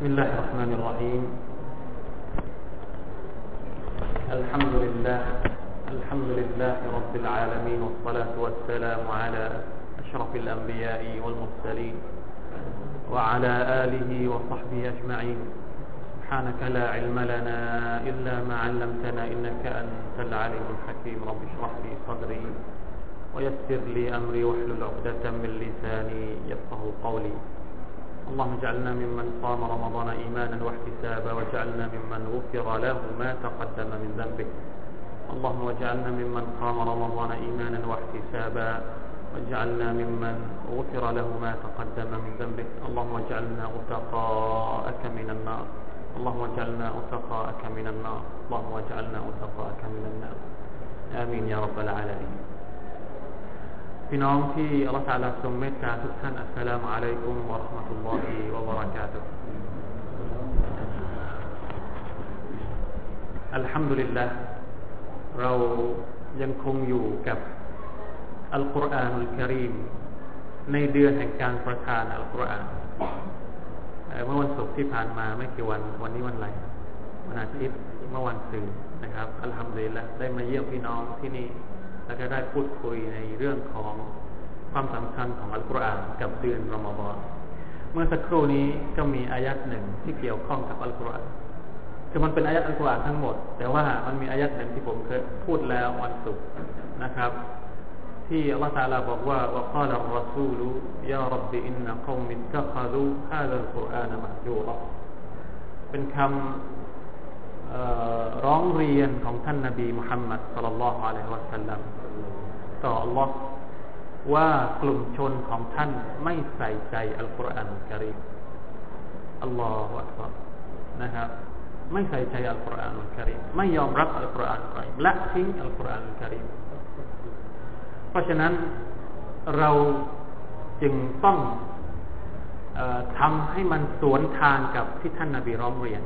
بسم الله الرحمن الرحيم. الحمد لله الحمد لله رب العالمين والصلاة والسلام على أشرف الأنبياء والمرسلين وعلى آله وصحبه أجمعين. سبحانك لا علم لنا إلا ما علمتنا إنك أنت العليم الحكيم. رب اشرح لي صدري ويسر لي أمري واحلل عقدة من لساني يفقه قولي. اللهم اجعلنا ممن صام رمضان إيمانا واحتسابا واجعلنا ممن غفر له ما تقدم من ذنبه. اللهم اجعلنا ممن قام رمضان إيمانا واحتسابا واجعلنا ممن غفر له ما تقدم من ذنبه. اللهم اجعلنا أتقاءك من النار. اللهم اجعلنا أتقاءك من النار. اللهم اجعلنا أتقاءك من النار. آمين يا رب العالمين. พี่น้องที่อัลลอฮฺตาลาทรงเมตตาทุกท่านอัสสลามุอะลัยกุมวะราะห์มะตุลลอฮิวะบะเราะกาตุฮ์ อัลฮัมดุลิลลาห์เรายังคงอยู่กับอัลกุรอานุลกิริมในเดือนแห่งการประทานอัลกุรอานเมื่อวันศุกร์ที่ผ่านมาไม่กี่วันวันนี้วันอะไรวันอาทิตย์เมื่อวันศุกร์นะครับ อัลฮัมดุลิลละได้มาเยี่ยมพี่น้องที่นี่ และจะได้พูดคุยในเรื่องของความสำคัญของอัลกุรอานกับเดือนรอมฎอนเมื่อสักครู่นี้ก็มีอายัดหนึ่งที่เกี่ยวข้องกับอัลกุรอานคือมันเป็นอายัดอัลกุรอานทั้งหมด แต่ว่ามันมีอายัดหนึ่งที่ผมเคยพูดแล้ววันศุกร์นะครับ ที่อัลลอฮฺตาลาบอกว่าว่าข้อลรอสูลูยารับบีอินนะกอมิตะฮาลูฮาดัลกุรอานมาจูรอเป็นคำร้องเรียนของท่านนบีมุฮัมมัดสลลัลลอฮุอะลัยฮิวะสัลลัม ต่ออัลลอฮ์ว่ากลุ่มชนของท่านไม่ใส่ใจอัลกุรอานกรีมอัลลอฮฺอักบารนะครับ ไม่ใส่ใจอัลกุรอานกรีมไม่ยอมรับอัลกุรอานกรีมละทิ้งอัลกุรอานกรีมเพราะฉะนั้นเราจึงต้องอทำให้มันสวนทางกับที่ท่านนาบีร้องเรียน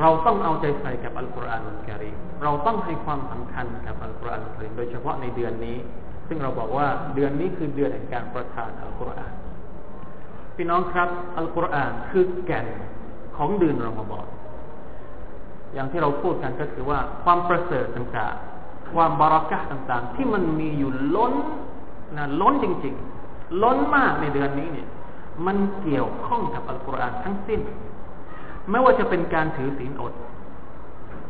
เราต้องเอาใจใส่กับอัลกุรอานอัลกิริมเราต้องให้ความสำคัญกับอัลกุรอานอัลกิริมโดยเฉพาะในเดือนนี้ ซึ่งเราบอกว่าเดือนนี้คือเดือนแห่งการประทานอัลกุรอานพี่น้องครับ อัลกุรอานคือแก่นของเดือนรอมฎอนอย่างที่เราพูดกันก็คือว่าความประเสริฐต่างๆ ความบารักะต่างๆ ที่มันมีอยู่ล้นนะล้นจริง ๆ ล้นมากในเดือนนี้เนี่ย มันเกี่ยวข้องกับอัลกุรอานทั้งสิ้น ไม่ว่าจะเป็นการถือศีลอด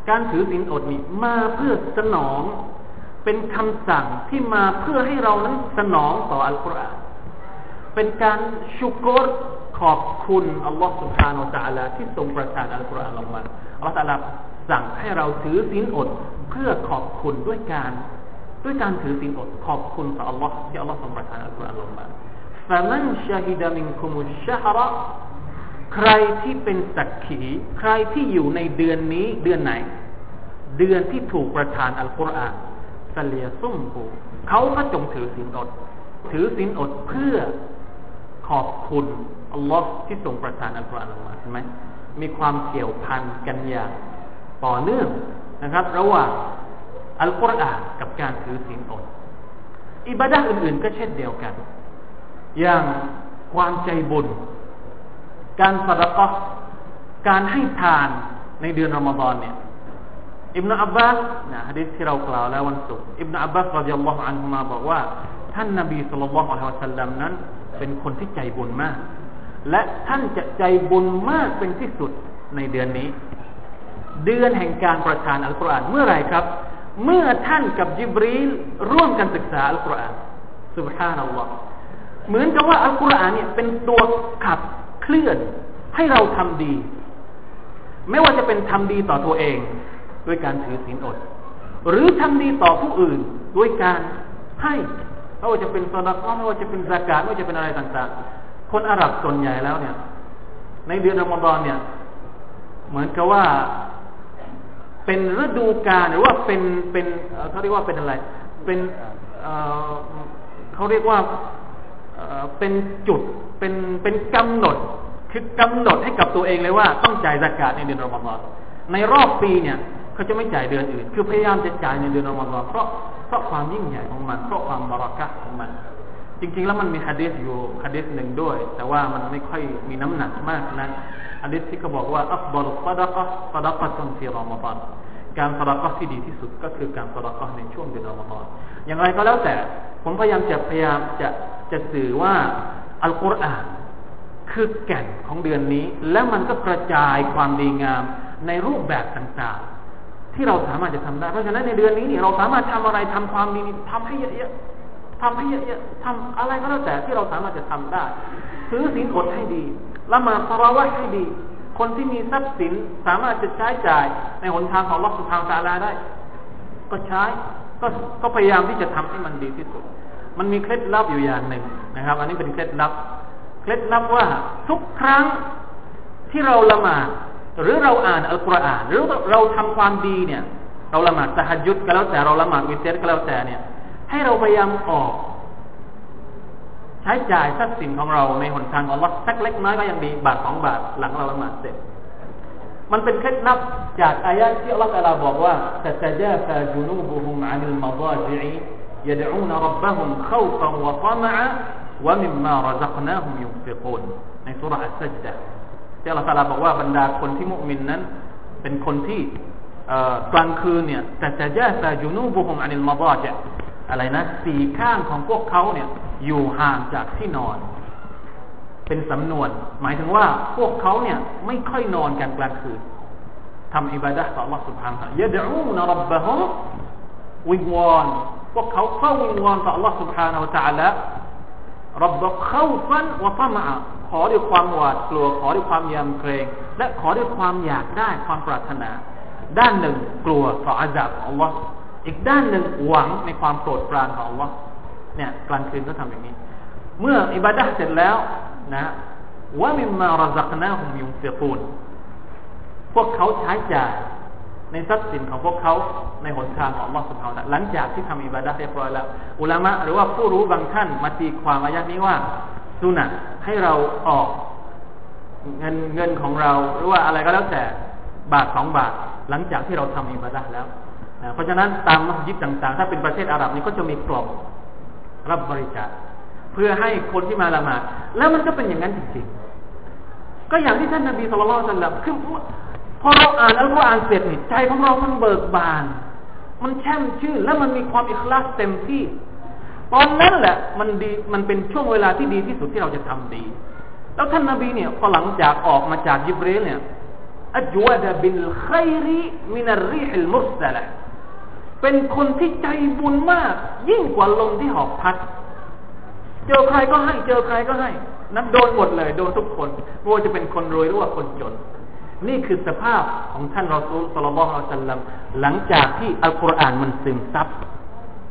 การถือศีลอดนี่มาเพื่อสนอง เป็นคำสั่งที่มาเพื่อให้เรานั้นสนองต่ออัลกุรอาน เป็นการชุกรขอบคุณอัลลอฮฺ سبحانه และ تعالى ที่ทรงประทานอัลกุรอานลงมาอัลลอฮฺ تعالى สั่งให้เราถือศีลอด เพื่อขอบคุณด้วยการ ด้วยการถือศีลอด ขอบคุณต่ออัลลอฮ์ที่อัลลอฮ์ทรงประทานอัลกุรอานลงมา فمن شهد منكم الشهر ใครที่เป็นสักขีใครที่อยู่ในเดือนนี้เดือนไหน เดือนที่ถูกประทานอัลกุรอานสเลียซุ่มผูเขาก็จงถือศีลอด ถือศีลอดเพื่อขอบคุณอัลลอฮ์ที่ทรงประทานอัลกุรอานลงมาเห็นไหมมีความเกี่ยวพันกันอย่างต่อเนื่องนะครับ ระหว่างอัลกุรอานกับการถือศีลอดอิบาดะอื่นๆ ก็เช่นเดียวกัน อย่างความใจบุญ การสดกะการให้ทานในเดือนรอมฎอนเนี่ยอิบนาอับบาสนะฮะดิษที่เรากล่าวแล้ววันศุกร์อิบนาอับบาสรดิยัลลอฮุอันฮุมาบอกว่า ท่านนบีสุลต่านละฮ์อะลัยฮิวะสัลลัมนั้น เป็นคนที่ใจบุญมาก และท่านจะใจบุญมากเป็นที่สุดในเดือนนี้ เดือนแห่งการประทานอัลกุรอานเมื่อไรครับ เมื่อท่านกับจิบรีลร่วมกันศึกษาอัลกุรอานสุบฮานัลลอฮ์เหมือนกับว่าอัลกุรอานเนี่ยเป็นตัวขับ เคลื่อนให้เราทำดี ไม่ว่าจะเป็นทำดีต่อตัวเอง ด้วยการถือศีลอด หรือทำดีต่อผู้อื่นด้วยการให้ไม่ว่าจะเป็นสนับไม่ว่าจะเป็นสากาศไม่ว่าจะเป็นอะไรต่างๆ คนอาหรับส่วนใหญ่แล้วเนี่ย ในเดือนรอมฎอนเนี่ย เหมือนกับว่าเป็นฤดูกาลหรือว่าเป็นเป็นเขาเรียกว่าเป็นอะไร เป็นเขาเรียกว่าเป็นจุด เป็นเป็นกำหนดคือกำหนดให้กับตัวเองเลยว่า ต้องจ่ายสกาดในเดือนรอมฎอนในรอบปีเนี่ยเขาจะไม่จ่ายเดือนอื่น คือพยายามจะจ่ายในเดือนรอมฎอนเพราะเพราะความยิ่งใหญ่ของมัน เพราะความบรักะของมัน จริง ๆ แล้วมันมีฮะดีษอยู่ฮะดีษหนึ่งด้วย แต่ว่ามันไม่ค่อยมีน้ำหนักมากนะฮะดีษที่เขาบอกว่าอัฟบอลซาดะกะซาดะกะตุนฟีรอมฎอนการซาดะกะที่ดีที่สุดก็คือการซาดะกะในช่วงเดือนรอมฎอนอย่างไรก็แล้วแต่ผมพยายามจะพยายามจะจะสื่อว่า อัลกุรอานคือแก่นของเดือนนี้ และมันก็กระจายความดีงามในรูปแบบต่างๆ ที่เราสามารถจะทำได้ เพราะฉะนั้นในเดือนนี้เนี่ยเราสามารถทำอะไรทำความดีทำให้เยอะๆทำให้เยอะๆทำอะไรก็แล้วแต่ที่เราสามารถจะทำได้ซื้อสินอดให้ดีละมาสราวะให้ดี คนที่มีทรัพย์สินสามารถจะใช้จ่ายในหนทางของลอสุภางตาลาได้ ก็ใช้ก็ก็พยายามที่จะทำให้มันดีที่สุด มันมีเคล็ดลับอยู่อย่างหนึ่งนะครับ อันนี้เป็นเคล็ดลับ เคล็ดลับว่าทุกครั้งที่เราละหมาดหรือเราอ่านอัลกุรอาน หรือเราทำความดีเนี่ย เราละหมาดสหัยุดก็แล้วแต่เราละหมาดวิเศษก็แล้วแต่เนี่ย ให้เราพยายามออก ใช้จ่ายทรัพย์สินของเราในหนทางอัลลอฮ์สักเล็กน้อยก็ยังดีบาทสองบาทหลังเราละหมาดเสร็จ มันเป็นเคล็ดลับจากอายะที่อัลลอฮฺตะลาบอกว่าตะตะจาฟาจุนูบุฮุมอานิลมาฎาจิ يدعون ربهم خوفا وطمعا ومما رزقناهم ينفقون ในสุราอัสซัจดะที่อัลลอฮฺตาลาบอกว่าบรรดาคนที่มุมินนั้น เป็นคนที่กลางคืนเนี่ยแต่จะแยกแต่ยูนูบุฮุมอันิลมาบาจะอะไรนะสี่ข้างของพวกเขาเนี่ยอยู่ห่างจากที่นอน เป็นสำนวน หมายถึงว่าพวกเขาเนี่ยไม่ค่อยนอนกันกลางคืนทำอิบาดะต่อ Allah سبحانه และ يا ยะดูนรับบะฮุวิงวอน พวกเขาเข้าวิงวอนต่อ Allah سبحانه และ تعالى รับบะเข้าฟันวะตมะขอด้วยความหวาดกลัวขอด้วยความยำเกรง และขอด้วยความอยากได้ความปรารถนา ด้านหนึ่งกลัวต่ออาญาของ Allah อีกด้านหนึ่งหวังในความโปรดปรานของ Allah เนี่ยกลางคืนก็ทำอย่างนี้ เมื่ออิบาดะเสร็จแล้วนะว่ามิมมาระซักนาฮุมยุงเฟียกูนพวกเขาใช้จ่าย ในทรัพย์สินของพวกเขาในหนทางของลอสุภานะหลังจากที่ทำอิบาดะเรียบร้อยแล้ว อุลามะหรือว่าผู้รู้บางท่านมาตีความอายะนี้ว่าสุนัตให้เราออกเงินเงินของเราหรือว่าอะไรก็แล้วแต่บาทสองบาท หลังจากที่เราทำอิบาดะแล้วเพราะฉะนั้นตามมัสยิดต่างๆ ถ้าเป็นประเทศอาหรับนี่ก็จะมีกล่องรับบริจาคเพื่อให้คนที่มาละหมาดแล้วมันก็เป็นอย่างนั้นจริงๆ ก็อย่างที่ท่านนบีสุลต่านคือ พอเราอ่านอัลกุรอานเสร็จนี่ใจของเรามันเบิกบาน มันแช่มชื่น และมันมีความอิคลาสเต็มที่ ตอนนั้นแหละมันดีมันเป็นช่วงเวลาที่ดีที่สุดที่เราจะทำดี แล้วท่านนาบีเนี่ยพอหลังจากออกมาจากยิบรีเนี่ยอัจวดะบิลขัยริมินารีฮิลมุสละเป็นคนที่ใจบุญมาก ยิ่งกว่าลมที่หอบพัด เจอใครก็ให้ เจอใครก็ให้ นั้นโดนหมดเลย โดนทุกคนไม่ว่าจะเป็นคนรวยหรือว่าคนจน นี่คือสภาพของท่านรอซูลสลลัลลอฮุอะลัยฮิสัลลัมหลังจากที่อัลกุรอานมันซึมซับ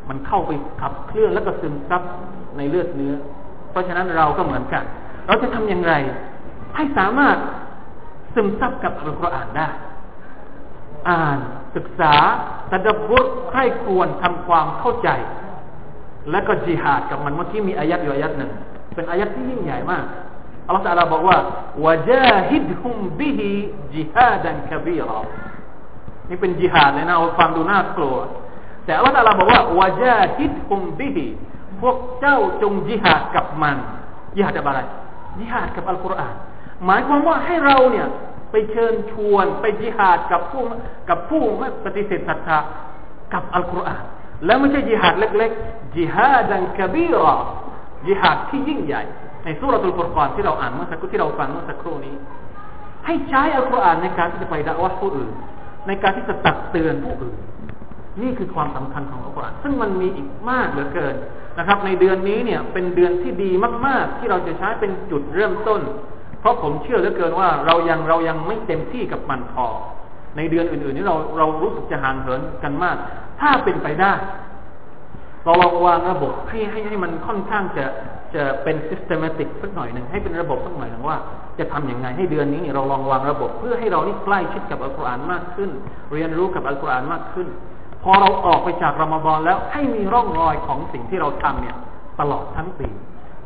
มันเข้าไปขับเคลื่อนแล้วก็ซึมซับในเลือดเนื้อ เพราะฉะนั้นเราก็เหมือนกัน เราจะทำอย่างไร ให้สามารถซึมซับกับอัลกุรอานได้ อ่านศึกษาตะดับบุรใครควรทำความเข้าใจ และก็จิฮาดกับมันเมื่อกี้มีอายัดอยู่อายัดหนึ่งเป็นอายัดที่ยิ่งใหญ่มาก อัลลอฮฺตาลาบอกว่าวะจาฮิดฮุมบิฮิจิฮาดันคบีรอนี่เป็นจิฮาดเลยนะฟังดูน่ากลัว แต่อัลลอฮฺตาลาบอกว่าวะจาฮิดฮุมบิฮิพวกเจ้าจงจิฮาดกับมันจิฮาดกับอะไรจิฮาดกับอัลกุรอานหมายความว่าให้เราเนี่ยไปเชิญชวนไปจิฮาดกับผู้กับผู้ไม่ปฏิเสธศรัทธากับอัลกุรอานแล้วไม่ใช่จิฮาดเล็กๆจิฮาดันคบีรอจิฮาดที่ยิ่งใหญ่ ในสุรทูลกุรอานที่เราอ่านเมื่อสักครู่ที่เราฟังเมื่อสักครู่นี้ ให้ใช้อัลกุรอานในการที่จะไปด่าวะผู้อื่น ในการที่จะตักเตือนผู้อื่น นี่คือความสำคัญของอัลกุรอานซึ่งมันมีอีกมากเหลือเกินนะครับ ในเดือนนี้เนี่ยเป็นเดือนที่ดีมาก ๆ ที่เราจะใช้เป็นจุดเริ่มต้น เพราะผมเชื่อเหลือเกินว่าเรายังเรายังไม่เต็มที่กับมันพอในเดือนอื่นๆนี่เราเรารู้สึกจะห่างเหินกันมาก ถ้าเป็นไปได้ เราลองวางระบบให้ให้ให้มันค่อนข้างจะ จะเป็น systematic สักหน่อยหนึ่งให้เป็นระบบสักหน่อยหนึ่งว่า จะทํำยังไงให้เดือนนี้เราลองวางระบบ เพื่อให้เรานี่ใกล้ชิดกับอัลกุรอานมากขึ้น เรียนรู้กับอัลกุรอานมากขึ้น พอเราออกไปจากรอมฎอนแล้วให้มีร่องรอยของสิ่งที่เราทำเนี่ยตลอดทั้งปี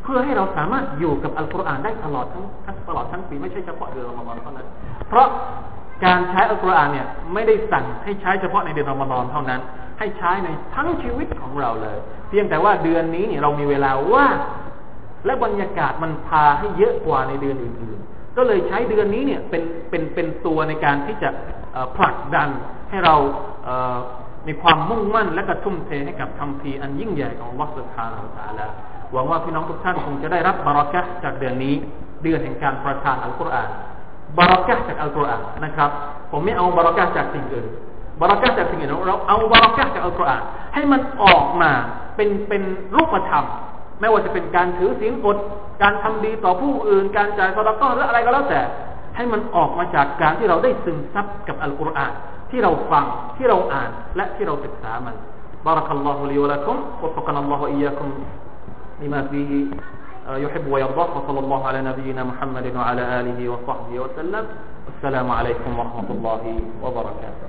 เพื่อให้เราสามารถอยู่กับอัลกุรอานได้ตลอดทั้งทั้งตลอดทั้งปีไม่ใช่เฉพาะเดือนรอมฎอนเท่านั้น เพราะการใช้อัลกุรอานเนี่ยไม่ได้สั่งให้ใช้เฉพาะในเดือนรอมฎอนเท่านั้น ให้ใช้ในทั้งชีวิตของเราเลย เพียงแต่ว่าเดือนนี้เนี่ยเรามีเวลาว่าง และบรรยากาศมันพาให้เยอะกว่าในเดือนอื่นๆ ก็เลยใช้เดือนนี้เนี่ยเป็นเป็นเป็นตัวในการที่จะผลักดันให้เรามีความมุ่งมั่นและกระทุ่มเทให้กับคำพีอันยิ่งใหญ่ของวัสดุานาตาลาหวังว่าพี่น้องทุกท่านคงจะได้รับบารักะจากเดือนนี้ เดือนแห่งการประทานอัลกุรอานบารักะจากอัลกุรอานนะครับ ผมไม่เอาบารักะจากสิ่งอื่นบารักะจากสิ่งอื่นเราเอาบารักะจากอัลกุรอานให้มันออกมาเป็นเป็นรูปธรรม ไม่ว่าจะเป็นการถือศีลอดการทำดีต่อผู้อื่น การจ่ายสละก้อนหรืออะไรก็แล้วแต่ ให้มันออกมาจากการที่เราได้ซึมซับกับอัลกุรอานที่เราฟังที่เราอ่านและที่เราศึกษามัน بارك الله لي ولكم وفقنا الله وإياكم لما فيه يحب ويرضى وصلى الله على نبينا محمد وعلى آله وصحبه وسلم السلام عليكم ورحمة الله وبركاته